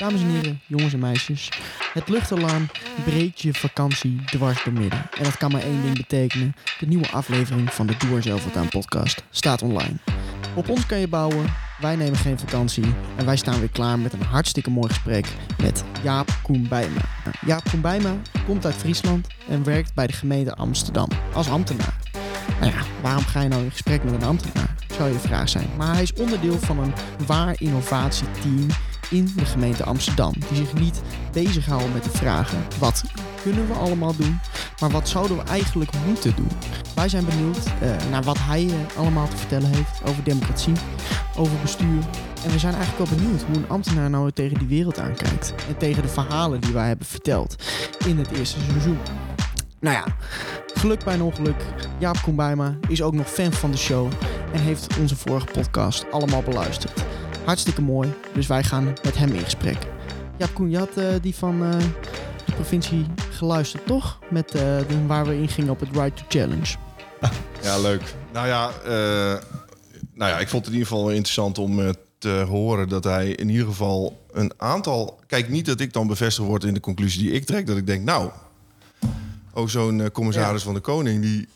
Dames en heren, jongens en meisjes. Het luchtalarm breekt je vakantie dwars door midden. En dat kan maar één ding betekenen. De nieuwe aflevering van de Doe er podcast staat online. Op ons kan je bouwen. Wij nemen geen vakantie. En wij staan weer klaar met een hartstikke mooi gesprek met Jaap Koen Bijma. Jaap Koen Bijma komt uit Friesland en werkt bij de gemeente Amsterdam als ambtenaar. Nou ja, waarom ga je nou in gesprek met een ambtenaar? Zou je vraag zijn. Maar hij is onderdeel van een waar innovatieteam in de gemeente Amsterdam. Die zich niet bezighouden met de vragen: wat kunnen we allemaal doen? Maar wat zouden we eigenlijk moeten doen? Wij zijn benieuwd uh, naar wat hij uh, allemaal te vertellen heeft over democratie, over bestuur. En we zijn eigenlijk wel benieuwd hoe een ambtenaar nou tegen die wereld aankijkt. En tegen de verhalen die wij hebben verteld in het eerste seizoen. Nou ja, geluk bij een ongeluk. Jaap Koenbijma is ook nog fan van de show en heeft onze vorige podcast allemaal beluisterd. Hartstikke mooi, dus wij gaan met hem in gesprek. Jaap Koen, je had uh, die van uh, de provincie geluisterd, toch? Met uh, de, waar we in gingen op het Right to Challenge. Ja, leuk. Nou ja, nou ja, ik vond het in ieder geval interessant om te horen dat hij in ieder geval een aantal... Kijk, niet dat ik dan bevestigd word in de conclusie die ik trek. Dat ik denk, nou, ook zo'n commissaris ja. van de Koning... die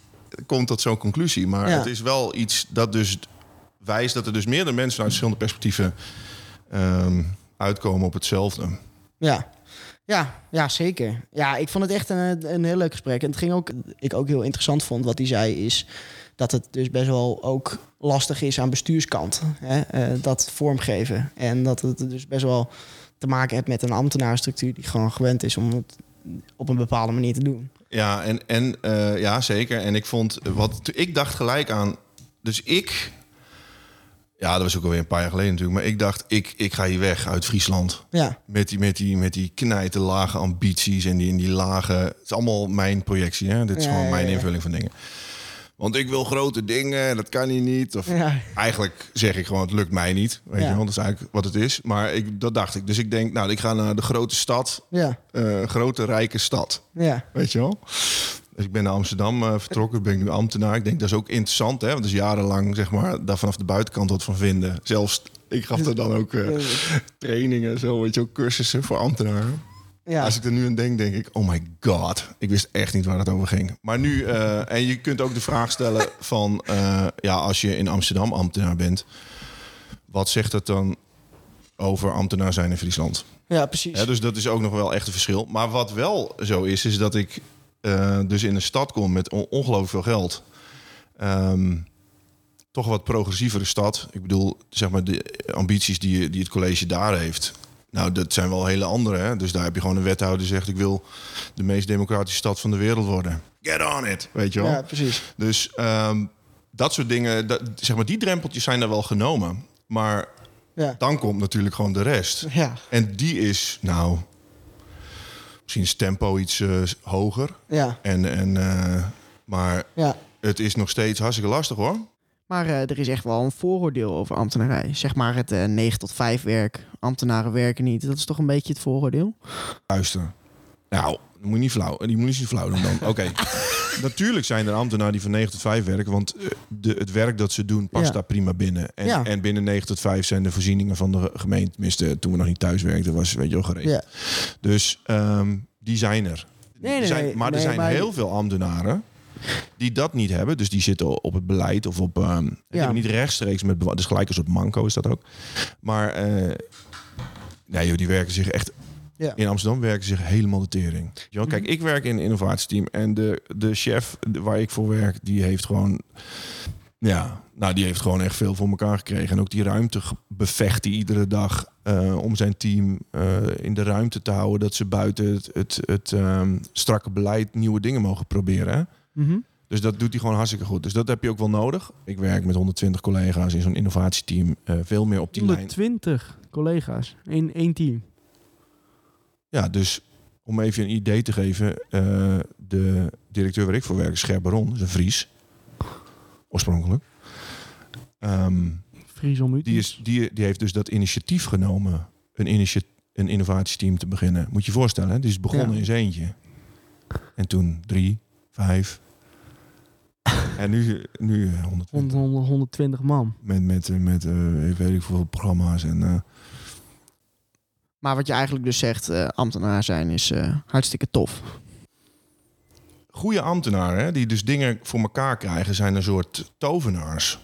komt tot zo'n conclusie. Maar ja. het is wel iets dat dus wijst dat er dus meerdere mensen uit verschillende perspectieven um, uitkomen op hetzelfde. Ja. Ja, ja, zeker. Ja, ik vond het echt een, een heel leuk gesprek. En het ging ook, ik ook heel interessant vond wat hij zei, is dat het dus best wel ook lastig is aan bestuurskant. Hè? Uh, dat vormgeven. En dat het dus best wel te maken heeft met een ambtenaarstructuur die gewoon gewend is om het op een bepaalde manier te doen. Ja, en, en uh, ja, zeker. En ik vond wat ik dacht gelijk aan. Dus ik ja, dat was ook alweer een paar jaar geleden natuurlijk. Maar ik dacht, ik, ik ga hier weg uit Friesland. Ja. Met die, met die, met die knijten lage ambities en die, in die lage... Het is allemaal mijn projectie, hè? Dit is Ja, gewoon mijn invulling van dingen. Want ik wil grote dingen, dat kan hier niet. Of Ja. eigenlijk zeg ik gewoon, het lukt mij niet. Weet Ja. je wel, dat is eigenlijk wat het is. Maar ik, dat dacht ik. Dus ik denk, nou, ik ga naar de grote stad. Ja, eh, grote, rijke stad. ja, Weet je wel? Dus ik ben naar Amsterdam eh, vertrokken, ben ik nu ambtenaar. Ik denk dat is ook interessant, hè? Want dus jarenlang zeg maar daar vanaf de buitenkant wat van vinden. Zelfs ik gaf er dan ook eh, trainingen, zo weet je ook cursussen voor ambtenaren. ja. Als ik er nu aan denk, denk ik, oh my god, ik wist echt niet waar het over ging. Maar nu, eh, en je kunt ook de vraag stellen van, ja, als je in Amsterdam ambtenaar bent, wat zegt het dan over ambtenaar zijn in Friesland? ja precies. Ja, dus dat is ook nog wel echt een verschil. Maar wat wel zo is, is dat ik eh, dus in een stad kom met on- ongelooflijk veel geld. Ehm, toch een wat progressievere stad. Ik bedoel, zeg maar, de ambities die, die het college daar heeft. Nou, dat zijn wel hele andere. Hè? Dus daar heb je gewoon een wethouder die zegt... ik wil de meest democratische stad van de wereld worden. Get on it, weet je wel. Ja, precies. Dus ehm, dat soort dingen, dat, zeg maar, die drempeltjes zijn er wel genomen. Maar Ja. dan komt natuurlijk gewoon de rest. Ja, En die is, nou, misschien is tempo iets eh, hoger. ja, En, en, eh, maar ja. het is nog steeds hartstikke lastig hoor. Maar eh, er is echt wel een vooroordeel over ambtenarij. Zeg maar het eh 9 tot 5 werk. Ambtenaren werken niet. Dat is toch een beetje het vooroordeel? Luister. Nou, dan moet je niet flauw. Die moet je niet flauw doen dan. Oké. Natuurlijk zijn er ambtenaren die van 9 tot 5 werken. Want eh, de, het werk dat ze doen past Ja. daar prima binnen. En, Ja. en binnen 9 tot 5 zijn de voorzieningen van de gemeente. Tenminste, toen we nog niet thuis werkten, was weet je wel geregeld. Ja. Dus ehm, die zijn er. Nee, nee, zijn- nee, maar er nee, zijn maar- heel veel ambtenaren die dat niet hebben. Dus die zitten op het beleid of op... die hebben niet rechtstreeks met... Dus gelijk als op manco is dat ook. Maar eh, nee, joh, die werken zich echt... Ja. In Amsterdam werken ze zich helemaal de tering. Kijk, ik werk in een innovatieteam en de, de chef waar ik voor werk, die heeft gewoon... Ja, nou, die heeft gewoon echt veel voor elkaar gekregen. En ook die ruimte bevecht hij iedere dag eh, om zijn team eh, in de ruimte te houden. Dat ze buiten het, het, het ehm, strakke beleid nieuwe dingen mogen proberen. Hè? Mhm. Dus dat doet hij gewoon hartstikke goed. Dus dat heb je ook wel nodig. Ik werk met 120 collega's in zo'n innovatieteam. eh, veel meer op die lijn. 120 collega's in één team. Ja, dus om even een idee te geven. eh, de directeur waar ik voor werk, Baron, is een Fries. Oorspronkelijk. Ehm, Fries om u. die, is, die, die heeft dus dat initiatief genomen. Een, initia- een innovatieteam te beginnen. Moet je je voorstellen, hè? die is begonnen Ja. in zijn eentje. En toen drie, vijf. en nu, nu eh, 120. 100, 100, 120 man. Met, met, met ik weet ik hoeveel programma's. En, eh, Maar wat je eigenlijk dus zegt, eh, ambtenaar zijn is eh, hartstikke tof. Goede ambtenaren, hè, die dus dingen voor elkaar krijgen, zijn een soort tovenaars.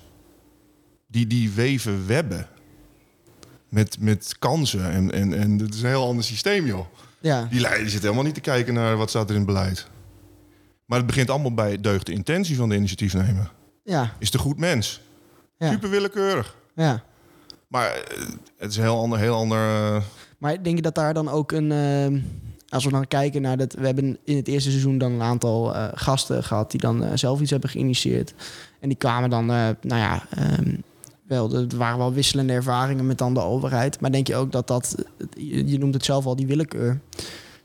Die, die weven webben. Met, met kansen. En, en, en het is een heel ander systeem, joh. Ja, Die leider zit helemaal niet te kijken naar wat staat er in het beleid. Maar het begint allemaal bij deugd de intentie van de initiatiefnemer. ja, Is de goed mens. ja. Super willekeurig. ja. Maar eh, het is een heel ander... Heel ander Maar denk je dat daar dan ook een... eh, als we dan kijken naar dat... We hebben in het eerste seizoen dan een aantal eh, gasten gehad... die dan eh, zelf iets hebben geïnitieerd. En die kwamen dan, eh, nou ja... ehm, wel, er waren wel wisselende ervaringen met dan de overheid. Maar denk je ook dat dat... Je, noemt het zelf al, die willekeur.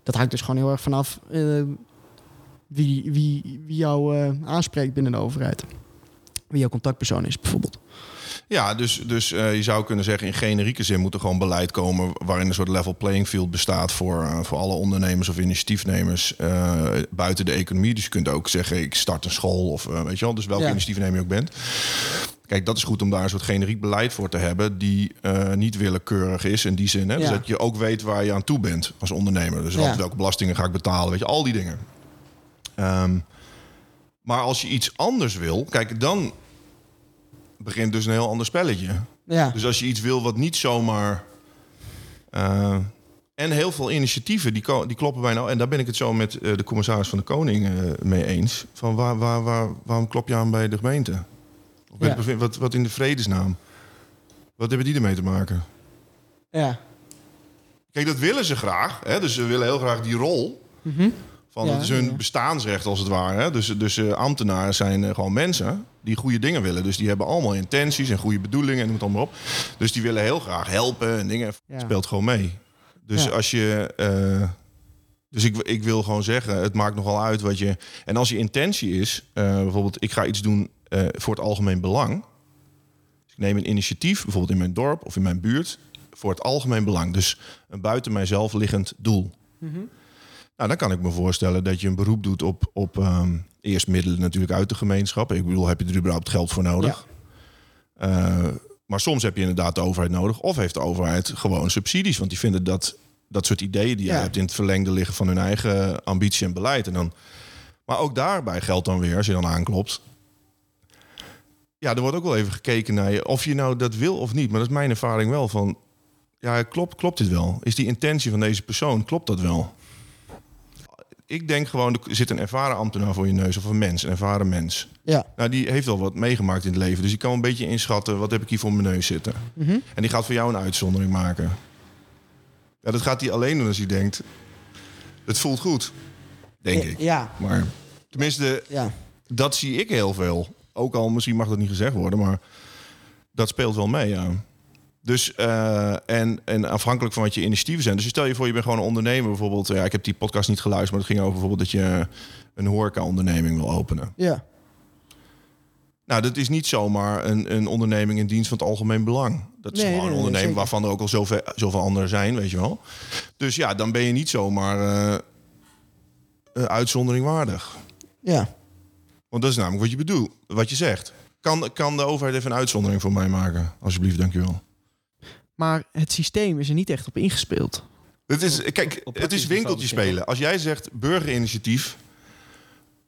Dat hangt dus gewoon heel erg vanaf... wie, wie, wie jou aanspreekt binnen de overheid. Wie jouw contactpersoon is, bijvoorbeeld. Ja, dus, dus eh, je zou kunnen zeggen in generieke zin moet er gewoon beleid komen waarin een soort level playing field bestaat voor, eh, voor alle ondernemers of initiatiefnemers eh, buiten de economie. Dus je kunt ook zeggen ik start een school of weet je wel, dus welke Ja. initiatiefnemer je ook bent. Kijk, dat is goed om daar een soort generiek beleid voor te hebben die niet willekeurig is in die zin. Hè? Dus dat je ook weet waar je aan toe bent als ondernemer. Dus Ja. welke belastingen ga ik betalen, weet je, al die dingen. Ehm, maar als je iets anders wil, kijk, dan begint dus een heel ander spelletje. Ja, Dus als je iets wil wat niet zomaar. eh, en heel veel initiatieven die, die kloppen bij nou. En daar ben ik het zo met eh, de commissaris van de Koning eh, mee eens. Van waar, waar, waar, waarom klop je aan bij de gemeente? Of Ja. de wat, wat in de vredesnaam? Wat hebben die ermee te maken? ja. Kijk, dat willen ze graag. Hè? Dus ze willen heel graag die rol. Van, het is hun bestaansrecht als het ware. Dus, dus eh, ambtenaren zijn eh, gewoon mensen die goede dingen willen. Dus die hebben allemaal intenties en goede bedoelingen en noem het allemaal op. Dus die willen heel graag helpen en dingen. Speelt gewoon mee. Dus als je. eh, dus ik, ik wil gewoon zeggen, het maakt nogal uit wat je. En als je intentie is, bijvoorbeeld, ik ga iets doen voor het algemeen belang. Dus ik neem een initiatief, bijvoorbeeld in mijn dorp of in mijn buurt, voor het algemeen belang. Dus een buiten mijzelf liggend doel. Nou, dan kan ik me voorstellen dat je een beroep doet op, op ehm, eerst middelen natuurlijk uit de gemeenschap. Ik bedoel, heb je er überhaupt geld voor nodig? Eh, maar soms heb je inderdaad de overheid nodig. Of heeft de overheid gewoon subsidies. Want die vinden dat dat soort ideeën die je Ja. hebt in het verlengde liggen van hun eigen ambitie en beleid. En dan, maar ook daarbij geldt dan weer, als je dan aanklopt. Ja, er wordt ook wel even gekeken naar je. Of je nou dat wil of niet. Maar dat is mijn ervaring wel van. Ja, klopt, klopt dit wel? Is die intentie van deze persoon, klopt dat wel? Ik denk gewoon, er zit een ervaren ambtenaar voor je neus. Of een mens, een ervaren mens. Ja. Nou, die heeft al wat meegemaakt in het leven. Dus die kan een beetje inschatten, wat heb ik hier voor mijn neus zitten? Mhm. En die gaat voor jou een uitzondering maken. Ja, dat gaat hij alleen doen als hij denkt... Het voelt goed, denk ik. Ja, Maar tenminste, ja. dat zie ik heel veel. Ook al misschien mag dat niet gezegd worden, maar dat speelt wel mee, ja. Dus, eh, en, en afhankelijk van wat je initiatieven zijn. Dus stel je voor, je bent gewoon een ondernemer bijvoorbeeld. Ja, ik heb die podcast niet geluisterd, maar het ging over bijvoorbeeld dat je een horeca-onderneming wil openen. Ja. Nou, dat is niet zomaar een, een onderneming in dienst van het algemeen belang. Dat is Nee, gewoon een nee, onderneming waarvan er ook al zoveel, zoveel anderen zijn, weet je wel. Dus ja, dan ben je niet zomaar eh, eh, uitzondering waardig. Ja. Want dat is namelijk wat je bedoelt, wat je zegt. Kan, kan de overheid even een uitzondering voor mij maken? Alsjeblieft, dankjewel. Maar het systeem is er niet echt op ingespeeld. Het is, kijk, op het is winkeltje spelen. Als jij zegt burgerinitiatief,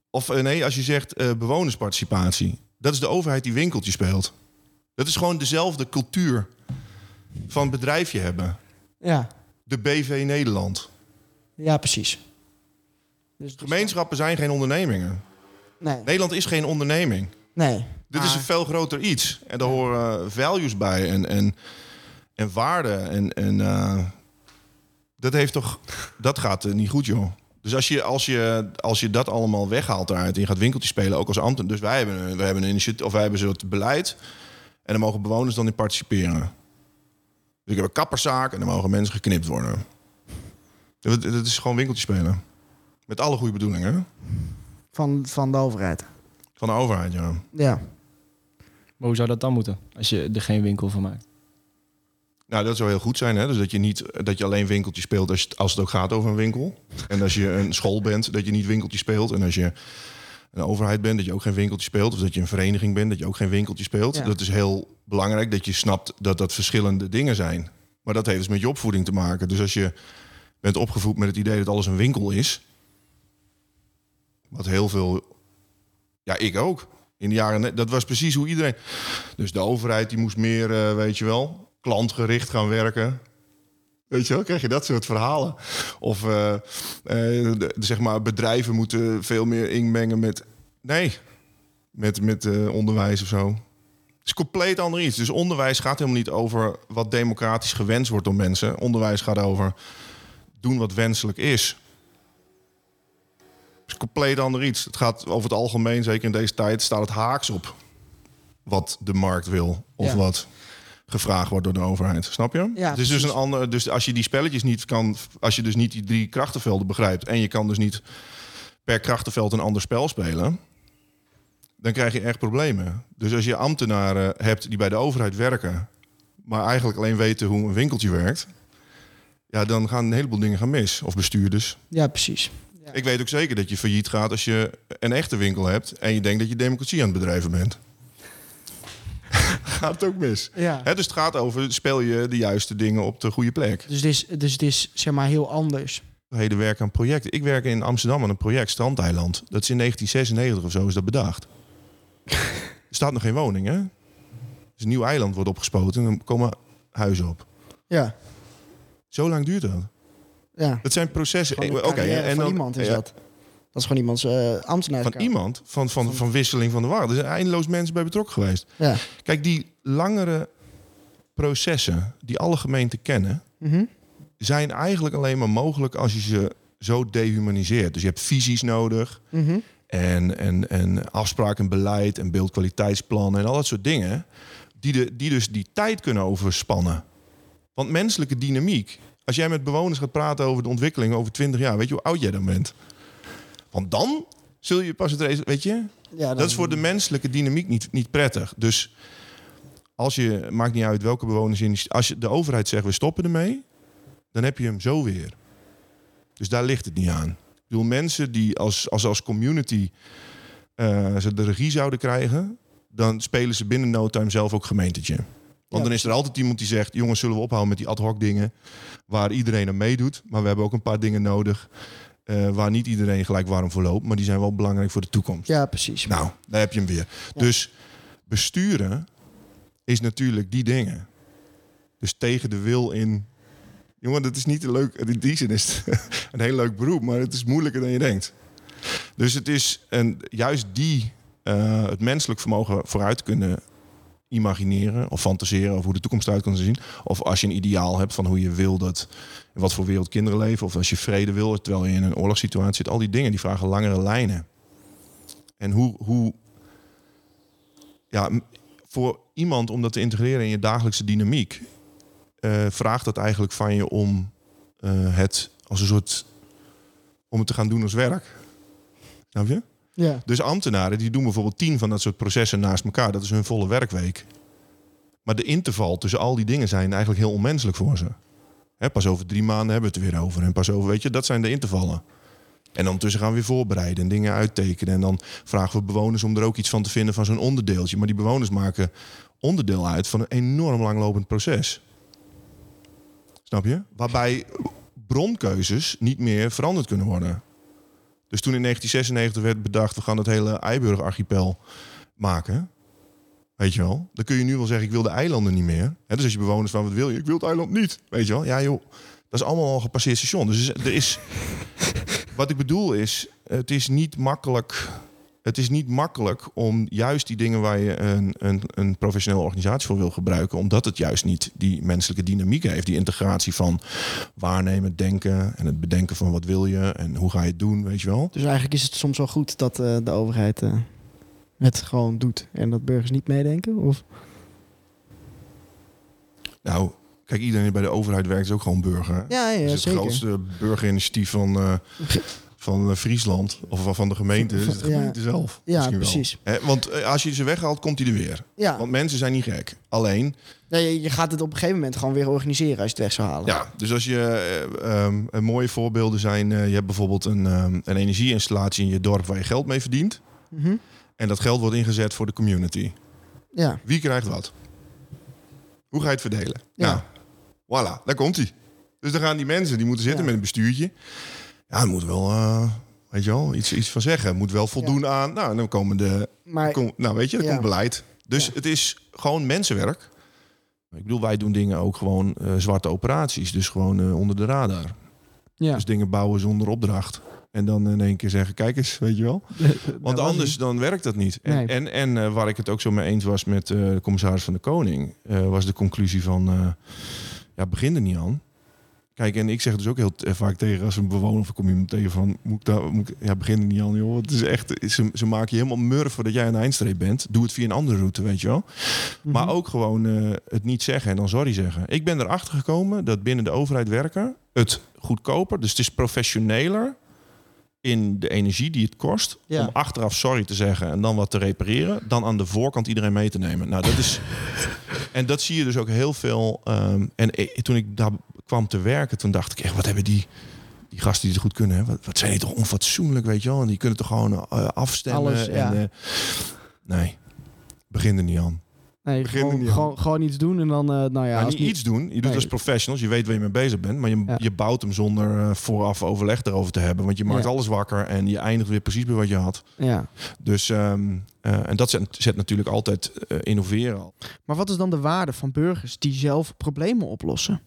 of eh, nee, als je zegt eh, bewonersparticipatie, dat is de overheid die winkeltje speelt. Dat is gewoon dezelfde cultuur van bedrijfje hebben. Ja. De BV Nederland. Ja, precies. Dus Gemeenschappen zijn geen ondernemingen. Nee. Nederland is geen onderneming. Nee. Dit is een veel groter iets. En daar horen values bij en, en, en waarden. En, en eh, dat heeft toch. Dat gaat eh, niet goed, joh. Dus als je, als, je, als je dat allemaal weghaalt eruit en je gaat winkeltje spelen, ook als ambtenaar. Dus wij hebben, een- wij hebben een initiatief, of wij hebben een soort beleid. En daar mogen bewoners dan in participeren. Dus ik heb een kapperszaak en dan mogen mensen geknipt worden. Dat, dat is gewoon winkeltje spelen. Met alle goede bedoelingen. Van, van de overheid. Van de overheid, ja. Ja. Maar hoe zou dat dan moeten? Als je er geen winkel van maakt. Nou, dat zou heel goed zijn. Hè? Dus dat je niet dat je alleen winkeltje speelt als, het ook gaat over een winkel. En als je een school bent, dat je niet winkeltje speelt. En als je een overheid bent, dat je ook geen winkeltje speelt. Of dat je een vereniging bent, dat je ook geen winkeltje speelt. Ja. Dat is heel belangrijk dat je snapt dat dat verschillende dingen zijn. Maar dat heeft dus met je opvoeding te maken. Dus als je bent opgevoed met het idee dat alles een winkel is. Wat heel veel. Ja, ik ook. In de jaren. Dat was precies hoe iedereen. Dus de overheid die moest meer, eh, weet je wel, klantgericht gaan werken. Weet je wel, krijg je dat soort verhalen. Of eh, eh, de- zeg maar, bedrijven moeten veel meer inmengen met. Nee, met, met eh, onderwijs of zo. Het is compleet ander iets. Dus onderwijs gaat helemaal niet over wat democratisch gewenst wordt door mensen. Onderwijs gaat over doen wat wenselijk is. Het is compleet ander iets. Het gaat over het algemeen, zeker in deze tijd, staat het haaks op wat de markt wil. Of Ja. wat gevraagd wordt door de overheid. Snap je? Ja, het is dus precies. een ander. Dus als je die spelletjes niet kan, als je dus niet die drie krachtenvelden begrijpt en je kan dus niet per krachtenveld een ander spel spelen, dan krijg je echt problemen. Dus als je ambtenaren hebt die bij de overheid werken, maar eigenlijk alleen weten hoe een winkeltje werkt, ja, dan gaan een heleboel dingen gaan mis. Of bestuurders. Ja, precies. Ja. Ik weet ook zeker dat je failliet gaat als je een echte winkel hebt en je denkt dat je democratie aan het bedrijven bent. Gaat het ook mis. Ja. Hè, dus het gaat over, speel je de juiste dingen op de goede plek. Dus, het is, dus het is zeg maar heel anders. Heden werken aan projecten. Ik werk in Amsterdam aan een project, Strandeiland. Dat is in 1996 of zo is dat bedacht. er staat nog geen woning, hè? Dus een nieuw eiland wordt opgespoten en dan komen huizen op. Ja. Zo lang duurt dat. Ja. Dat zijn processen. Oké, en van dan iemand is ja, dat. Dat is gewoon iemands eh ambtenaar. van iemand, van, van, van wisseling van de wacht. Er zijn eindeloos mensen bij betrokken geweest. Ja. Kijk, die langere processen die alle gemeenten kennen, Mhm. zijn eigenlijk alleen maar mogelijk als je ze zo dehumaniseert. Dus je hebt visies nodig. Mhm. En, en, en afspraken en beleid en beeldkwaliteitsplannen en al dat soort dingen. Die, de, die dus die tijd kunnen overspannen. Want menselijke dynamiek. Als jij met bewoners gaat praten over de ontwikkeling over 20 jaar, weet je hoe oud jij dan bent? Want dan zul je pas het resu- weet je? Ja, Dat is voor de menselijke dynamiek niet, niet prettig. Dus als je, maakt niet uit welke bewoners je, als je de overheid zegt we stoppen ermee, dan heb je hem zo weer. Dus daar ligt het niet aan. Ik bedoel, mensen die als, als, als community eh, ze de regie zouden krijgen, dan spelen ze binnen no time zelf ook gemeentetje. Want Ja, dan is er altijd iemand die zegt: jongens, zullen we ophouden met die ad hoc dingen waar iedereen aan meedoet, maar we hebben ook een paar dingen nodig eh, waar niet iedereen gelijk warm voor loopt, maar die zijn wel belangrijk voor de toekomst. Ja, precies. Nou, daar heb je hem weer. Dus besturen is natuurlijk die dingen. Dus tegen de wil in. Jongen, dat is niet een leuk. In die zin is het een heel leuk beroep, maar het is moeilijker dan je denkt. Dus het is een, juist die, eh, het menselijk vermogen vooruit kunnen imagineren of fantaseren over hoe de toekomst eruit kan zien. Of als je een ideaal hebt van hoe je wil dat, wat voor wereld kinderen leven. Of als je vrede wil, terwijl je in een oorlogssituatie zit. Al die dingen die vragen langere lijnen. En hoe, hoe ja, voor iemand om dat te integreren in je dagelijkse dynamiek, eh, vraagt dat eigenlijk van je om eh, het als een soort om het te gaan doen als werk. Snap je? Ja. Dus ambtenaren die doen bijvoorbeeld tien van dat soort processen naast elkaar. Dat is hun volle werkweek. Maar de interval tussen al die dingen zijn eigenlijk heel onmenselijk voor ze. Pas over drie maanden hebben we het er weer over. En pas over, weet je, dat zijn de intervallen. En ondertussen gaan we weer voorbereiden en dingen uittekenen. En dan vragen we bewoners om er ook iets van te vinden van zo'n onderdeeltje. Maar die bewoners maken onderdeel uit van een enorm langlopend proces. Snap je? Waarbij bronkeuzes niet meer veranderd kunnen worden. Dus toen in 1996 werd bedacht, we gaan het hele Eiburg-archipel maken. Weet je wel? Dan kun je nu wel zeggen, ik wil de eilanden niet meer. Hè, dus als je bewoners van, wat wil je? Ik wil het eiland niet. Weet je wel? Ja joh, dat is allemaal al gepasseerd station. Dus er is... wat ik bedoel is, het is niet makkelijk... Het is niet makkelijk om juist die dingen waar je een, een, een professionele organisatie voor wil gebruiken, omdat het juist niet die menselijke dynamiek heeft. Die integratie van waarnemen, denken en het bedenken van wat wil je en hoe ga je het doen, weet je wel. Dus eigenlijk is het soms wel goed dat eh, de overheid eh, het gewoon doet en dat burgers niet meedenken? Of? Nou, kijk, iedereen die bij de overheid werkt is ook gewoon burger. Ja, ja, Het is het zeker. grootste burgerinitiatief van, eh, van eh, Friesland of van- de gemeente. het de Ja. gemeente zelf. Ja, wel. precies. Want eh, als je ze weghaalt, komt hij er weer. Ja, Want mensen zijn niet gek. Alleen, Nee, je- gaat het op een gegeven moment gewoon weer organiseren als je het weg zou halen. ja, dus als je eh, ehm, een mooie voorbeelden zijn, je hebt bijvoorbeeld een, ehm, een energieinstallatie in je dorp waar je geld mee verdient. Mhm. En dat geld wordt ingezet voor de community. ja. Wie krijgt wat? Hoe ga je het verdelen? Ja. Nou, Voilà, daar komt hij. Dus dan gaan die mensen, die moeten zitten Ja. met een bestuurtje. Ja, er moet wel, eh, weet je wel, iets, iets van zeggen. Moet wel voldoen aan, nou, dan komen de, Maar kom, nou weet je, Ja. komt beleid. Dus Ja. het is gewoon mensenwerk. Ik bedoel, wij doen dingen ook gewoon eh, zwarte operaties. Dus gewoon eh, onder de radar. ja, Dus dingen bouwen zonder opdracht. En dan in één keer zeggen, kijk eens, weet je wel. Want anders dan werkt dat niet. En, Nee. en, en waar ik het ook zo mee eens was met de commissaris van de Koning... was de conclusie van, ja, begin er niet aan. Kijk, en ik zeg dus ook heel t- vaak tegen als een bewoner of ik kom iemand tegen van... Moet ik daar, moet ik, ja, begin er niet aan, joh. Het is echt, ze, ze maken je helemaal murf voordat jij aan de eindstreep bent. Doe het via een andere route, weet je wel. Mhm. Maar ook gewoon eh, het niet zeggen en dan sorry zeggen. Ik ben erachter gekomen dat binnen de overheid werken het goedkoper, dus het is professioneler in de energie die het kost Ja. om achteraf sorry te zeggen en dan wat te repareren, dan aan de voorkant iedereen mee te nemen. Nou, dat is en dat zie je dus ook heel veel. ehm, en eh, toen ik daar kwam te werken, toen dacht ik echt, wat hebben die die gasten die het goed kunnen, hè? Wat, wat zijn die toch onfatsoenlijk, weet je wel? En die kunnen toch gewoon eh, afstemmen. Alles, ja. en, eh, nee, begin er niet aan. nee, gewoon, niet gewoon, gewoon iets doen en dan, eh, nou ja, als niet niet- iets doen. Je doet Nee. als professionals. Je weet waar je mee bezig bent. Maar je, Ja. je bouwt hem zonder vooraf overleg erover te hebben. Want je maakt Ja. alles wakker. En je eindigt weer precies bij wat je had. Ja. Dus, ehm, eh, en dat zet, zet natuurlijk altijd innoveren al. Maar wat is dan de waarde van burgers die zelf problemen oplossen?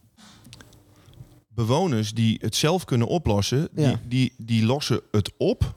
Bewoners die het zelf kunnen oplossen. Die, Ja. die, die lossen het op.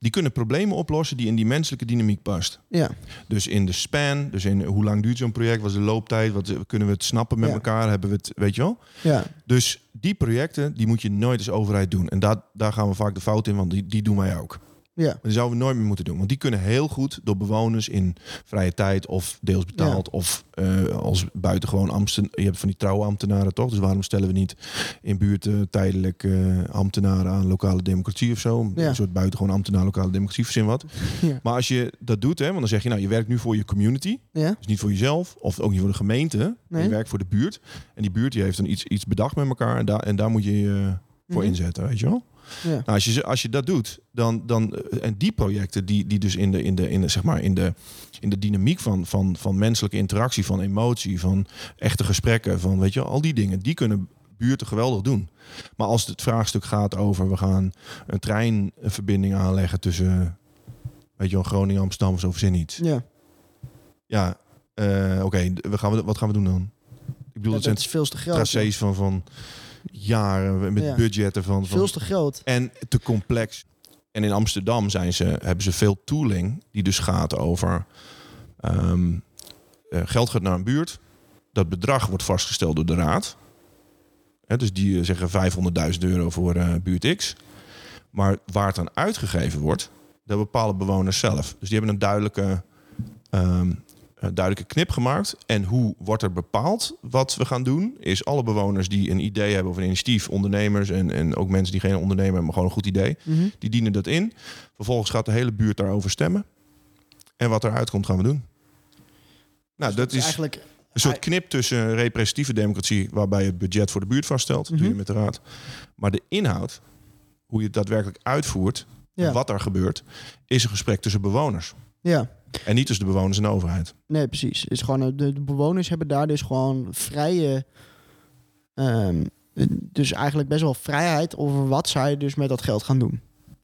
Die kunnen problemen oplossen die in die menselijke dynamiek past. Ja, Dus in de span, dus in hoe lang duurt zo'n project, wat is de looptijd, wat kunnen we het snappen met Ja. elkaar, hebben we het, weet je wel? ja, Dus die projecten, die moet je nooit als overheid doen. En daar, daar gaan we vaak de fout in, want die, die doen wij ook. Ja. Maar die zouden we nooit meer moeten doen. Want die kunnen heel goed door bewoners in vrije tijd of deels betaald of eh, als buitengewoon ambten. Je hebt van die trouwe ambtenaren toch? Dus waarom stellen we niet in buurten tijdelijk eh, ambtenaren aan lokale democratie of zo? Ja. Een soort buitengewoon ambtenaar lokale democratie, verzin wat. Ja. Maar als je dat doet, hè, want dan zeg je nou, je werkt nu voor je community. Dus niet voor jezelf of ook niet voor de gemeente. Nee. Je werkt voor de buurt. En die buurt die heeft dan iets, iets bedacht met elkaar. En, daar en daar moet je je voor Mhm. inzetten, weet je wel? Ja. Nou, als, je, als je dat doet, dan, dan eh, en die projecten die, die dus in de, in de, in de, zeg maar in de, in de dynamiek van, van, van menselijke interactie, van emotie, van echte gesprekken, van weet je, al die dingen, die kunnen buurten geweldig doen. Maar als het vraagstuk gaat over we gaan een treinverbinding aanleggen tussen, weet je wel, Groningen, Amsterdam of zo, verzin iets. ja. Ja, eh, oké, we gaan we, wat gaan we doen dan? Ik bedoel, Ja, zijn dat is veel te groot. tracés van, van jaren met Ja. budgetten van, van Veel te groot. en te complex. En in Amsterdam zijn ze, hebben ze veel tooling die dus gaat over ehm, eh, geld gaat naar een buurt. Dat bedrag wordt vastgesteld door de raad. Hè, dus die eh, zeggen 500.000 euro voor eh, buurt X. Maar waar het aan uitgegeven wordt, dat bepalen bewoners zelf. Dus die hebben een duidelijke, ehm, een duidelijke knip gemaakt. En hoe wordt er bepaald wat we gaan doen? Is alle bewoners die een idee hebben of een initiatief, ondernemers en, en ook mensen die geen ondernemer hebben, maar gewoon een goed idee, Mhm. die dienen dat in. Vervolgens gaat de hele buurt daarover stemmen. En wat eruit komt, gaan we doen. Nou, dat is eigenlijk... een soort knip tussen representatieve democratie, waarbij je het budget voor de buurt vaststelt, dat doe Mhm. je met de raad. Maar de inhoud, hoe je het daadwerkelijk uitvoert, Ja. en wat er gebeurt, is een gesprek tussen bewoners. Ja, En niet tussen de bewoners en de overheid. nee, precies. Is gewoon, eh, de, de bewoners hebben daar dus gewoon vrije... ehm, dus eigenlijk best wel vrijheid over wat zij dus met dat geld gaan doen.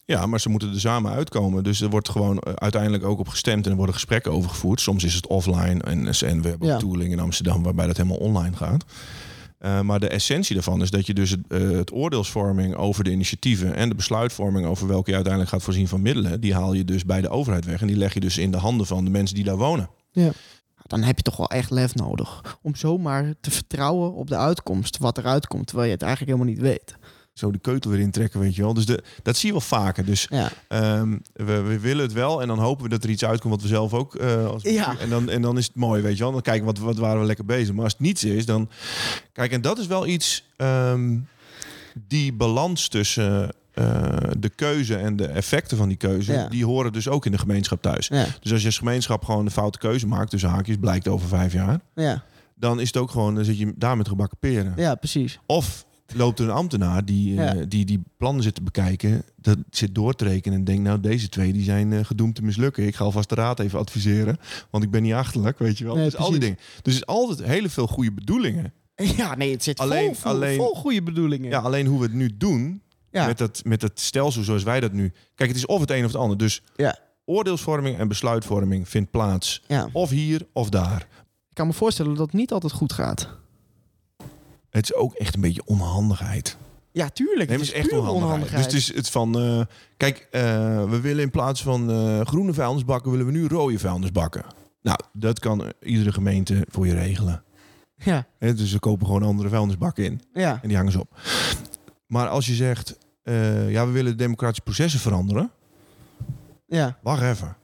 Ja, maar ze moeten er samen uitkomen. Dus er wordt gewoon eh, uiteindelijk ook op gestemd en er worden gesprekken over gevoerd. Soms is het offline en, en we hebben Ja. ook tooling in Amsterdam waarbij dat helemaal online gaat. Eh, maar de essentie daarvan is dat je dus het, eh, het oordeelsvorming over de initiatieven en de besluitvorming over welke je uiteindelijk gaat voorzien van middelen, die haal je dus bij de overheid weg. En die leg je dus in de handen van de mensen die daar wonen. Dan heb je toch wel echt lef nodig. Om zomaar te vertrouwen op de uitkomst. Wat eruit komt, terwijl je het eigenlijk helemaal niet weet. Zo de keutel weer intrekken, weet je wel. Dus de, dat zie je wel vaker. Dus Ja, Ehm, we, we willen het wel en dan hopen we dat er iets uitkomt wat we zelf ook. eh, als Ja. en, dan, en dan is het mooi, weet je wel. Dan kijken wat, wat waren we lekker bezig. Maar als het niets is, dan. Kijk, en dat is wel iets. ehm, die balans tussen eh, de keuze en de effecten van die keuze. Ja. Die horen dus ook in de gemeenschap thuis. ja, Dus als je als gemeenschap gewoon een foute keuze maakt, tussen haakjes, blijkt over vijf jaar. ja, Dan is het ook gewoon, dan zit je daar met gebakken peren. ja precies. Of loopt een ambtenaar die, eh, die die plannen zit te bekijken, dat zit door te rekenen en denkt, nou deze twee die zijn eh, gedoemd te mislukken. Ik ga alvast de raad even adviseren, want ik ben niet achterlijk, weet je wel. Nee, dus al die dingen. Dus is altijd hele veel goede bedoelingen Ja, nee, het zit Alleen- vol, vol, alleen- vol goede bedoelingen. Ja, alleen hoe we het nu doen, ja. met, dat, met dat stelsel zoals wij dat nu... Kijk, het is of het een of het ander. Dus Ja. oordeelsvorming en besluitvorming vindt plaats. ja. Of hier of daar. Ik kan me voorstellen dat het niet altijd goed gaat. Het is ook echt een beetje onhandigheid. Ja, tuurlijk. Nee, het is echt puur onhandigheid. Dus het is het van... eh, kijk, eh, we willen in plaats van eh, groene vuilnisbakken... willen we nu rode vuilnisbakken. Nou, dat kan iedere gemeente voor je regelen. Ja, Hè, dus ze kopen gewoon andere vuilnisbakken in. ja, En die hangen ze op. Maar als je zegt... ja, we willen de democratische processen veranderen... ja. Wacht even.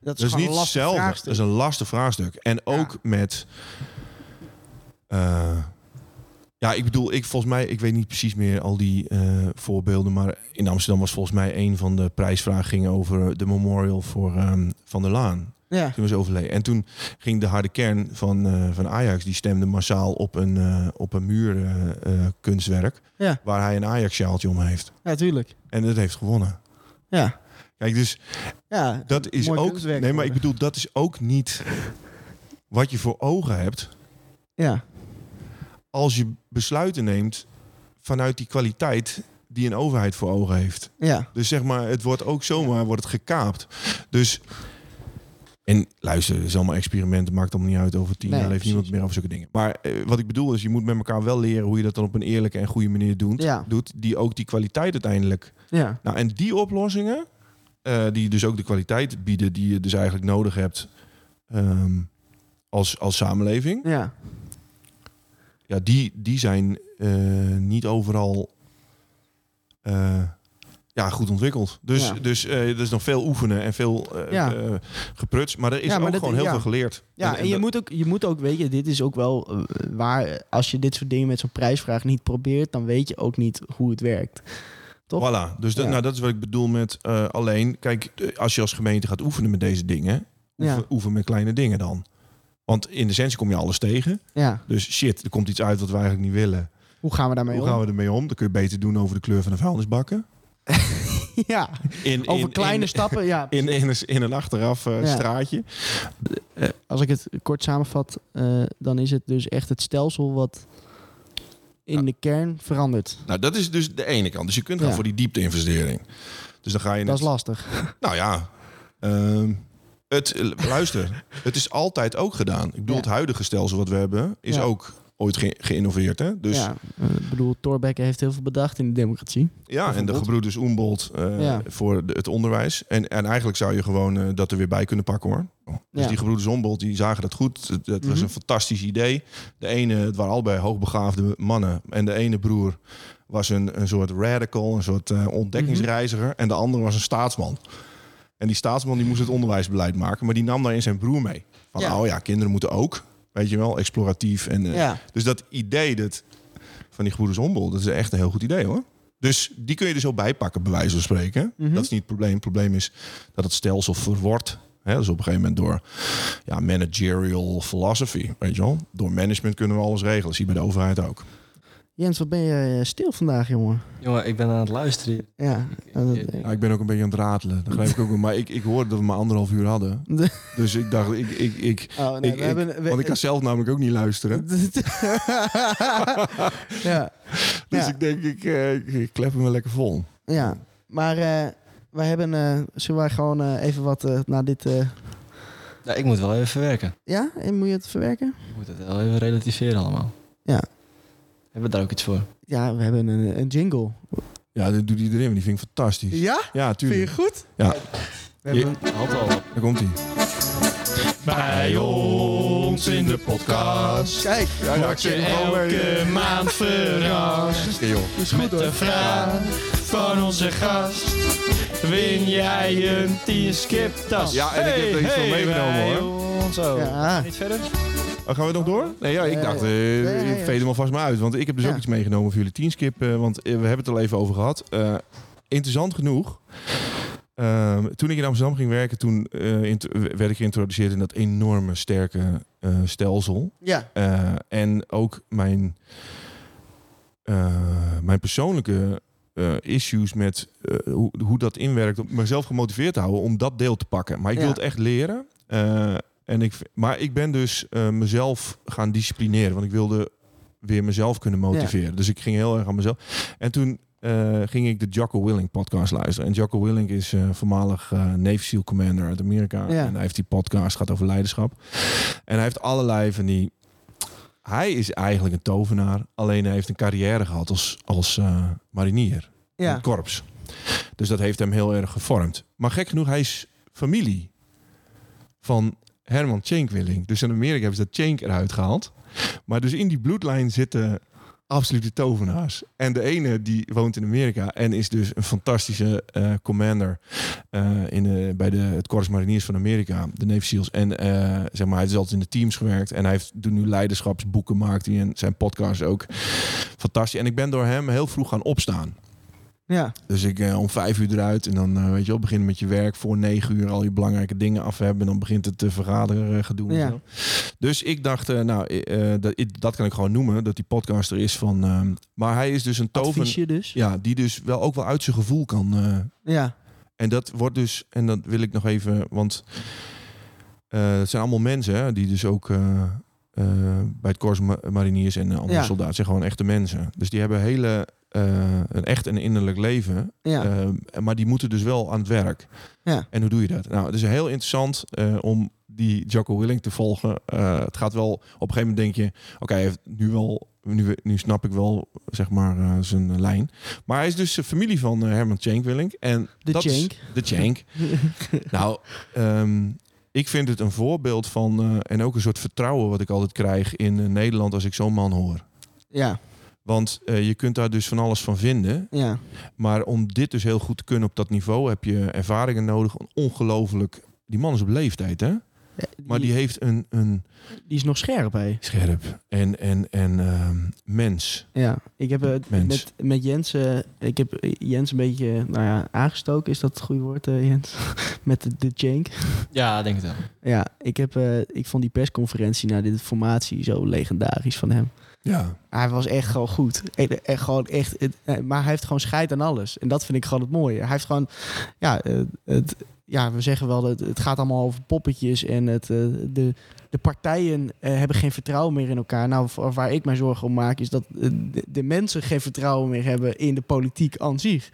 Dat is, Dat is gewoon niet hetzelfde. Dat is een lastig vraagstuk. En ook met... ja, ik bedoel, ik volgens mij, ik weet niet precies meer al die eh, voorbeelden, maar in Amsterdam was volgens mij een van de prijsvragen ging over de memorial voor ehm, Van der Laan. Ja, Toen was overleden. En toen ging de harde kern van, eh, van Ajax, die stemde massaal op een, eh, op een muurkunstwerk kunstwerk ja, waar hij een Ajax-sjaaltje om heeft. ja, tuurlijk. En dat heeft gewonnen. Ja, Kijk, dus ja. dat is ook. Nee, maar ik bedoel, dat is ook niet wat je voor ogen hebt Ja, als je besluiten neemt vanuit die kwaliteit die een overheid voor ogen heeft. ja, Dus zeg maar, het wordt ook zomaar wordt het gekaapt. Dus en luister, het is allemaal experimenten, maakt allemaal niet uit. Over tien Nee, jaar leeft niemand meer over zulke dingen. Maar eh, wat ik bedoel is, je moet met elkaar wel leren hoe je dat dan op een eerlijke en goede manier doet. Ja. doet die ook die kwaliteit uiteindelijk ja, Nou, en die oplossingen, eh, die dus ook de kwaliteit bieden die je dus eigenlijk nodig hebt ehm, als, als samenleving, ja. Ja, die, die zijn eh, niet overal eh, ja, goed ontwikkeld. Dus, Ja. dus eh, er is nog veel oefenen en veel Ja. gepruts, maar er is Ja, maar ook dat- gewoon heel veel geleerd. Ja, en, je, dat- moet ook, je moet ook, weet je, dit is ook wel waar, als je dit soort dingen met zo'n prijsvraag niet probeert, dan weet je ook niet hoe het werkt. toch? Voilà, dus dat, nou, dat is wat ik bedoel met alleen. Kijk, als je als gemeente gaat oefenen met deze dingen, oefen, oefen met kleine dingen dan. Want in de essentie kom je alles tegen. Ja, Dus shit, er komt iets uit wat we eigenlijk niet willen. hoe gaan we daarmee Hoe om? gaan we ermee om? Dan kun je beter doen over de kleur van de vuilnisbakken. ja, In, over in- kleine in, stappen, ja. In, in, een, in een achteraf eh, Ja. straatje. Als ik het kort samenvat, eh, dan is het dus echt het stelsel wat in de kern verandert. Nou, dat is dus de ene kant. Dus je kunt gaan Ja. voor die diepte-investering. Dus dan ga je... Dat is lastig. Nou ja, ehm, het, luister, het is altijd ook gedaan. Ik bedoel, Ja. het huidige stelsel wat we hebben, is Ja. ook ooit ge- geïnnoveerd. Hè? Dus ja, ik bedoel, Thorbecke heeft heel veel bedacht in de democratie. Ja, en de gebroeders Oembold eh, Ja. voor de- het onderwijs. En, en eigenlijk zou je gewoon eh, dat er weer bij kunnen pakken hoor. Dus Ja. die gebroeders Oembold, die zagen dat goed. Dat, dat was Mhm. een fantastisch idee. De ene, het waren allebei hoogbegaafde mannen. En de ene broer was een, een soort radical, een soort eh, ontdekkingsreiziger. En de andere was een staatsman. En die staatsman die moest het onderwijsbeleid maken. Maar die nam daarin zijn broer mee. Van, Ja. oh ja, kinderen moeten ook. Weet je wel, exploratief. En, eh, Ja, dus dat idee dat, van die gebroeders dat is echt een heel goed idee hoor. Dus die kun je er zo bijpakken, bij wijze van spreken. Mhm. Dat is niet het probleem. Het probleem is dat het stelsel verwordt. Hè, dus op een gegeven moment door ja, managerial philosophy, weet je wel. Door management kunnen we alles regelen. Zie je bij de overheid ook. Jens, wat ben je eh, stil vandaag, jongen? Jongen, ik ben aan het luisteren. Ja, Ja, ik ben ook een beetje aan het ratelen. Dat begrijp ik ook wel. Maar ik, ik hoorde dat we maar anderhalf uur hadden. De- Dus ik dacht, ik, ik, ik, Oh, nee, ik, we ik- hebben... we- want ik kan zelf namelijk ook niet luisteren. ja, Dus Ja. ik denk, ik, eh, ik, ik klep hem wel lekker vol. ja, maar eh, wij hebben... eh, zullen wij gewoon eh, even wat eh, naar dit... eh, Ja, ik moet wel even verwerken. ja, en moet je het verwerken? Ik moet het wel even relativeren allemaal. Ja. Hebben we daar ook iets voor? Ja, we hebben een, een jingle. Ja, dat doet iedereen, want die vind ik fantastisch. Ja? Ja, Vind tuurlijk. je goed? Ja. We hebben, Halt al. Daar komt hij. Bij ons in de podcast kijk, Ja, ja, word je elke maand verrast. joh. is goed Met hoor. de vraag van onze gast win jij een t-skip-tas. Ja, en ik heb er iets van meegenomen, hoor. ons ook. Ja. Niet verder? Oh, gaan we nog door? Nee, ja, ik dacht, ja. ik veed hem alvast maar uit. Want ik heb dus Ja. ook iets meegenomen voor jullie teamskip. eh, want eh, we hebben het al even over gehad. Eh, interessant genoeg. ehm, toen ik in Amsterdam ging werken, toen eh, werd ik geïntroduceerd in dat enorme sterke eh, stelsel. Ja, Eh, en ook mijn, eh, mijn persoonlijke eh, issues met eh, hoe, hoe dat inwerkt, om mezelf gemotiveerd te houden om dat deel te pakken. Maar ik wil Ja. het echt leren. Eh, en ik, maar ik ben dus eh, mezelf gaan disciplineren. Want ik wilde weer mezelf kunnen motiveren. Dus ik ging heel erg aan mezelf. En toen eh, ging ik de Jocko Willing podcast luisteren. En Jocko Willing is eh, voormalig eh Navy SEAL commander uit Amerika. Ja. En hij heeft die podcast, gaat over leiderschap. En hij heeft allerlei van die... Hij is eigenlijk een tovenaar. Alleen hij heeft een carrière gehad als, als marinier. in Ja. het korps. Dus dat heeft hem heel erg gevormd. Maar gek genoeg, hij is familie van Herman Willing. Dus in Amerika hebben ze dat Cenk eruit gehaald. Maar dus in die bloedlijn zitten absolute tovenaars. En de ene die woont in Amerika en is dus een fantastische eh, commander eh, in bij de, het Korps Mariniers van Amerika, de Navy SEALs. En eh, zeg maar, hij heeft altijd in de teams gewerkt en hij heeft doet nu leiderschapsboeken maakt hij en zijn podcast ook fantastisch. En ik ben door hem heel vroeg gaan opstaan. Ja. Dus ik eh, om vijf uur eruit en dan eh, weet je wel, beginnen met je werk voor negen uur al je belangrijke dingen af hebben. En dan begint het te vergaderen gedoe. en Ja. zo. Dus ik dacht, eh, nou, eh, eh, dat, dat kan ik gewoon noemen, dat die podcaster is van. ehm, maar hij is dus een toven. Adviesje dus. Ja, die dus wel ook wel uit zijn gevoel kan. eh, Ja. en dat wordt dus, en dat wil ik nog even, want eh, het zijn allemaal mensen hè, die dus ook eh, eh, bij het Korps Ma- Mariniers en eh, andere Ja. soldaten zijn gewoon echte mensen. Dus die hebben hele, eh, een echt een innerlijk leven. Ja. Eh, maar die moeten dus wel aan het werk. Ja. En hoe doe je dat? Nou, het is heel interessant eh, om die Jocko Willing te volgen. Eh, het gaat wel, op een gegeven moment denk je, oké, heeft nu wel, nu, nu snap ik wel, zeg maar, eh, zijn lijn. Maar hij is dus de familie van eh, Herman Cenk Willing. En De dat is- de Cenk. nou, ehm, ik vind het een voorbeeld van, eh, en ook een soort vertrouwen wat ik altijd krijg in eh, Nederland als ik zo'n man hoor. Ja. Want eh, je kunt daar dus van alles van vinden. Ja. Maar om dit dus heel goed te kunnen op dat niveau heb je ervaringen nodig. Ongelooflijk. Die man is op leeftijd, hè? Maar die heeft een, een die is nog scherp, hè? scherp en, en, en ehm, mens. Ja, ik heb het Mens. met, met Jens, eh, ik heb eh, Jens een beetje nou ja, aangestoken, is dat het goede woord, eh, Jens? met de, de Jank. Ja, denk het wel. Ja, ik, heb, eh, ik vond die persconferentie na dit formatie zo legendarisch van hem. Ja. Hij was echt gewoon goed. Echt, gewoon echt, eh, maar hij heeft gewoon scheid aan alles. En dat vind ik gewoon het mooie. Hij heeft gewoon, ja, eh, het, ja we zeggen wel, dat het gaat allemaal over poppetjes. En het, eh, de, de partijen eh, hebben geen vertrouwen meer in elkaar. Nou, waar ik mij zorgen om maak, is dat eh, de, de mensen geen vertrouwen meer hebben in de politiek aan zich.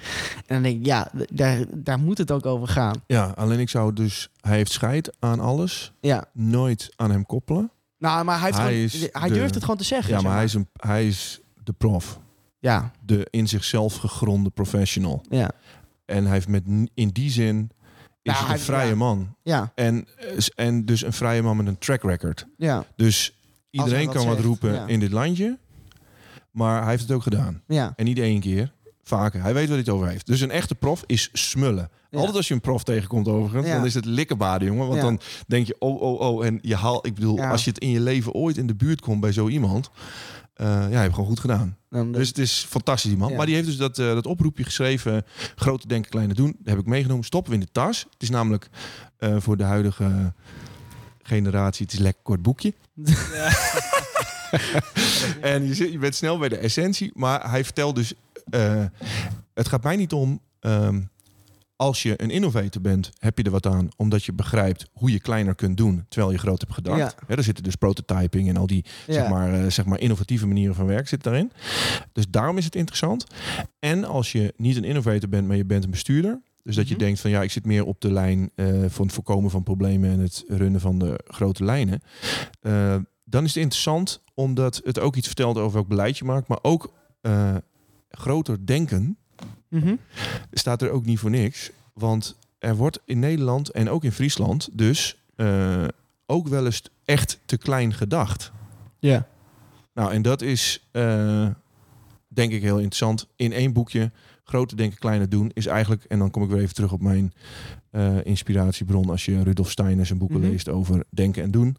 En dan denk ik, ja, daar, daar moet het ook over gaan. ja, alleen ik zou dus... Hij heeft scheid aan alles. Ja, Nooit aan hem koppelen. nou, maar hij, heeft Hij gewoon- is hij de- durft het gewoon te zeggen. Ja, zeg maar hij is, een, hij is de prof. Ja, De in zichzelf gegronde professional. ja, En hij heeft met, in die zin... Is Nou, het een vrije ja. man. ja, En, en dus een vrije man met een track record. ja, Dus iedereen wat kan wat roepen ja. in dit landje. Maar hij heeft het ook gedaan. ja. En niet één keer. Vaker. Hij weet waar hij het over heeft. Dus een echte prof is smullen. Ja. Altijd als je een prof tegenkomt overigens, Ja. dan is het likkenbaden, jongen. Want Ja. dan denk je, oh, oh, oh. En je haalt, ik bedoel, als je het in je leven ooit in de buurt komt bij zo iemand. Eh, ja, je hebt gewoon goed gedaan. Dan, Dus het is fantastisch, die man. Ja. Maar die heeft dus dat, eh, dat oproepje geschreven. Grote denken, kleine doen. Dat heb ik meegenomen. Stoppen we in de tas. Het is namelijk eh, voor de huidige generatie. Het is een lekker kort boekje. en je, zit, je bent snel bij de essentie. Maar hij vertelt dus... het gaat mij niet om... ehm, als je een innovator bent, heb je er wat aan. Omdat je begrijpt hoe je kleiner kunt doen. Terwijl je groot hebt gedacht. Ja. Er zitten dus prototyping en al die ja. zeg, maar, eh, zeg maar innovatieve manieren van werk zit daarin. Dus daarom is het interessant. En als je niet een innovator bent, maar je bent een bestuurder. Dus dat je Mhm. denkt van ja, ik zit meer op de lijn eh, van het voorkomen van problemen en het runnen van de grote lijnen. Eh, dan is het interessant omdat het ook iets vertelt over welk beleid je maakt, maar ook groter denken Mhm. staat er ook niet voor niks. Want er wordt in Nederland en ook in Friesland dus eh, ook wel eens echt te klein gedacht. Ja. Nou, en dat is eh, denk ik heel interessant. In één boekje, grote denken, kleine doen, is eigenlijk, en dan kom ik weer even terug op mijn eh, inspiratiebron als je Rudolf Steiner zijn boeken Mhm. leest over denken en doen.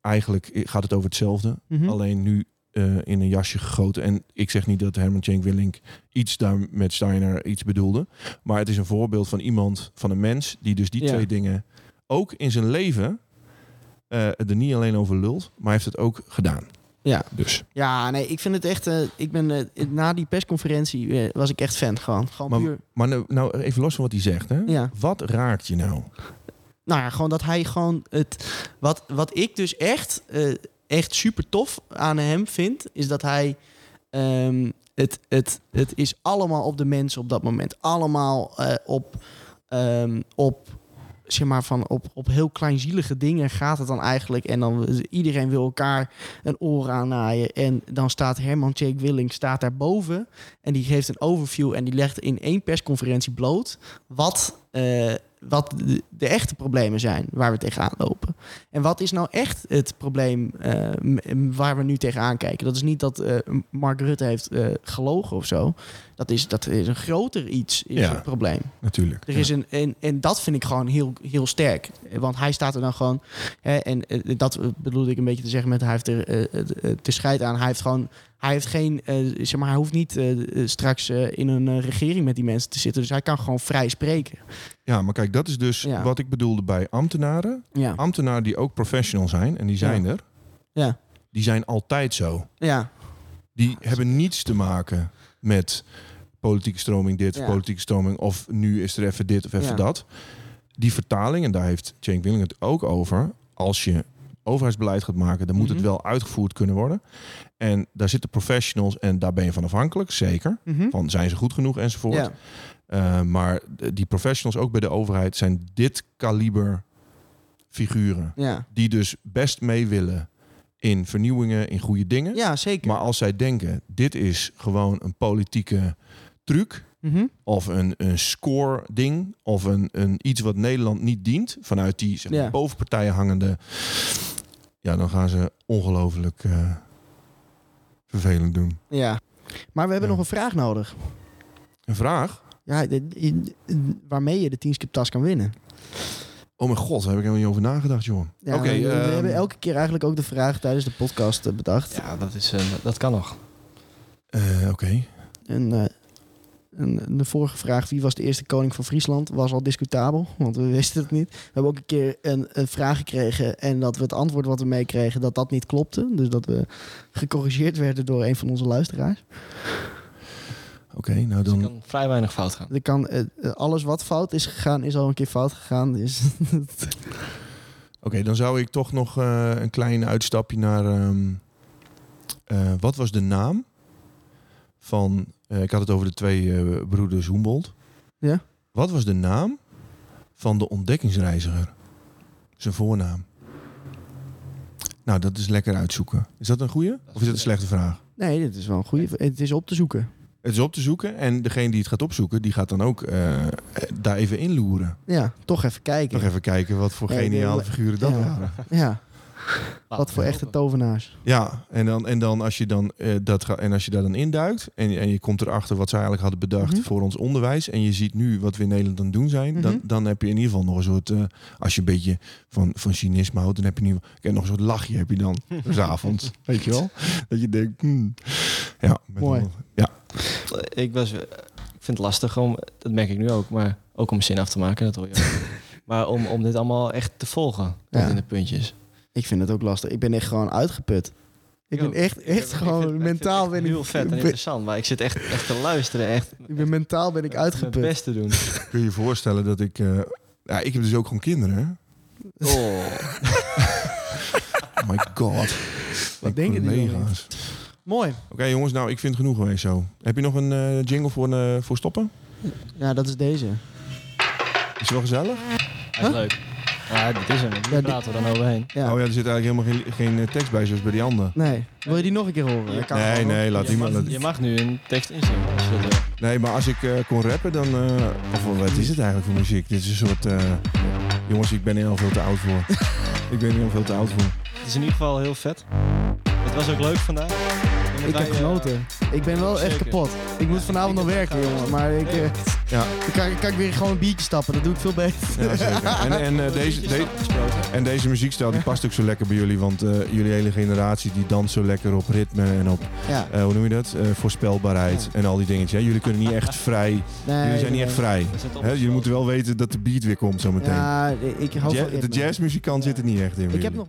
Eigenlijk gaat het over hetzelfde, Mhm. alleen nu eh, in een jasje gegoten. En ik zeg niet dat Herman Cenk Willink iets daar met Steiner iets bedoelde, maar het is een voorbeeld van iemand, van een mens, die dus die Ja. twee dingen ook in zijn leven eh, er niet alleen over lult, maar heeft het ook gedaan. Ja. Dus. Ja, nee, ik vind het echt. eh, ik ben na die persconferentie was ik echt fan gewoon. Gewoon Maar- puur. Maar nou, nou even los van wat hij zegt, hè? Ja. Wat raakt je nou? Nou ja, gewoon dat hij gewoon het. Wat, wat ik dus echt. Echt super tof aan hem vind, is dat hij. ehm, het, het, het is allemaal op de mensen op dat moment. Allemaal eh, op, ehm, op, zeg maar, van op, op heel kleinzielige dingen gaat het dan eigenlijk. En dan iedereen wil elkaar een oor aannaaien. En dan staat Herman Jake Willing staat daarboven. En die geeft een overview en die legt in één persconferentie bloot wat, eh, wat de echte problemen zijn waar we tegenaan lopen. En wat is nou echt het probleem eh, waar we nu tegenaan kijken? Dat is niet dat eh, Mark Rutte heeft eh, gelogen of zo. Dat is, dat is een groter iets, is Ja. het probleem. Natuurlijk. Er is een, en, en dat vind ik gewoon heel, heel sterk. Want hij staat er dan gewoon. Hè, en dat bedoelde ik een beetje te zeggen met hij heeft er te scheid aan. Hij heeft gewoon. Hij heeft geen. eh, zeg maar, hij hoeft niet eh, straks eh, in een regering met die mensen te zitten. Dus hij kan gewoon vrij spreken. Ja, maar kijk, dat is dus Ja. wat ik bedoelde bij ambtenaren. Ja. Ambtenaren die ook professional zijn, en die zijn Ja. er, Ja. die zijn altijd zo. Ja. Die hebben niets te maken met politieke stroming dit, politieke stroming of nu is er even dit of even dat. Die vertaling, en daar heeft Cenk Willing het ook over, als je overheidsbeleid gaat maken, dan moet het Mhm. wel uitgevoerd kunnen worden. En daar zitten professionals en daar ben je van afhankelijk, zeker. Mhm. Van zijn ze goed genoeg enzovoort. Ja. Uh, maar die professionals ook bij de overheid zijn dit kaliber figuren. Ja. Die dus best mee willen in vernieuwingen, in goede dingen. ja, zeker. Maar als zij denken, dit is gewoon een politieke truc... Mhm. of een, een score ding... of een, een iets wat Nederland niet dient... vanuit die zeg maar, Ja. bovenpartijen hangende... ja, dan gaan ze ongelooflijk eh, vervelend doen. Ja. Maar we hebben Ja. nog een vraag nodig. Een vraag? Ja, de- de- de- waarmee je de 10 skip tas kan winnen. Oh mijn god, daar heb ik helemaal niet over nagedacht, joh. Ja, Oké, we, we ehm, hebben elke keer eigenlijk ook de vraag tijdens de podcast eh, bedacht. Ja, dat, is, eh, dat kan nog. eh, Oké. En, eh, en de vorige vraag, wie was de eerste koning van Friesland, was al discutabel, want we wisten het niet. We hebben ook een keer een, een vraag gekregen en dat we het antwoord wat we meekregen, dat dat niet klopte. Dus dat we gecorrigeerd werden door een van onze luisteraars. Oké, nou Dus er dan... kan vrij weinig fout gaan. Er kan, eh, eh, alles wat fout is gegaan, is al een keer fout gegaan. Dus Oké, dan zou ik toch nog eh, een klein uitstapje naar... ehm, eh, wat was de naam van... eh, ik had het over de twee eh, broeders Humboldt. Ja. Wat was de naam van de ontdekkingsreiziger? Zijn voornaam. Nou, dat is lekker uitzoeken. Is dat een goede? Of is dat een slechte vraag? nee, dit is wel een goede. Het is op te zoeken. Het is op te zoeken en degene die het gaat opzoeken, die gaat dan ook eh, daar even inloeren. Ja, toch even kijken. Nog even kijken wat voor Ja, geniale figuren dat ja. waren. Ja, wat voor echte tovenaars. Ja, en dan, en dan als je dan eh, dat en als je daar dan induikt en, en je komt erachter wat ze eigenlijk hadden bedacht Mhm. voor ons onderwijs en je ziet nu wat we in Nederland aan het doen zijn, dan, Mhm. dan heb je in ieder geval nog een soort, eh, als je een beetje van, van cynisme houdt, dan heb je in ieder geval ik heb nog een soort lachje heb je dan, s'avonds, weet je wel? Dat je denkt, hmm. ja, met Mooi. ja, Ik, was, ik vind het lastig om, dat merk ik nu ook, maar ook om zin af te maken, dat hoor je ook. Maar om, om dit allemaal echt te volgen, tot Ja. in de puntjes. Ik vind het ook lastig. Ik ben echt gewoon uitgeput. Ik ben echt, echt ik gewoon vind- ik vind het mentaal ben ik... heel vet en ben- interessant, maar ik zit echt, echt te luisteren, echt Ik ben mentaal ben ik mijn uitgeput. best te doen. kun je je voorstellen dat ik, eh, ja, ik heb dus ook gewoon kinderen, hè? Oh. Oh my god. Wat Ik denken die collega's. Mooi. Oké jongens, nou ik vind het genoeg geweest zo. Heb je nog een eh, jingle voor, eh, voor stoppen? Ja, dat is deze. Is het wel gezellig? Hij is leuk. Ja, dit is hem. Die- praten we dan overheen. Ja. Oh ja, er zit eigenlijk helemaal geen, geen eh, tekst bij zoals bij die andere. Nee. Wil je die nog een keer horen? Kan Nee, nee, laat Je iemand... mag, laat- je mag nu een tekst inzingen als je dat wil. Nee, maar als ik eh, kon rappen, dan... eh, of wat is het eigenlijk voor muziek? Dit is een soort... eh, jongens, ik ben er al veel te oud voor. ik ben er al veel te oud voor. Het is in ieder geval heel vet. Het was ook leuk vandaag. Ik heb genoten. Ik ben wel echt kapot. Ik moet vanavond nog werken, jongen. Maar ik, eh, Ja, dan kan, kan ik weer gewoon een biertje stappen. Dat doe ik veel beter. ja zeker. En, en, eh, deze, de- en deze muziekstijl die past ook zo lekker bij jullie. Want eh, jullie hele generatie die danst zo lekker op ritme en op... Ja. eh, hoe noem je dat? Eh, voorspelbaarheid en al die dingetjes. hè. Jullie kunnen niet echt vrij... Nee, jullie zijn niet echt vrij. Jullie moeten wel weten dat de beat weer komt zometeen. Ja, ik hou Ja, van de jazzmuzikant zit er niet echt in. Ik heb nog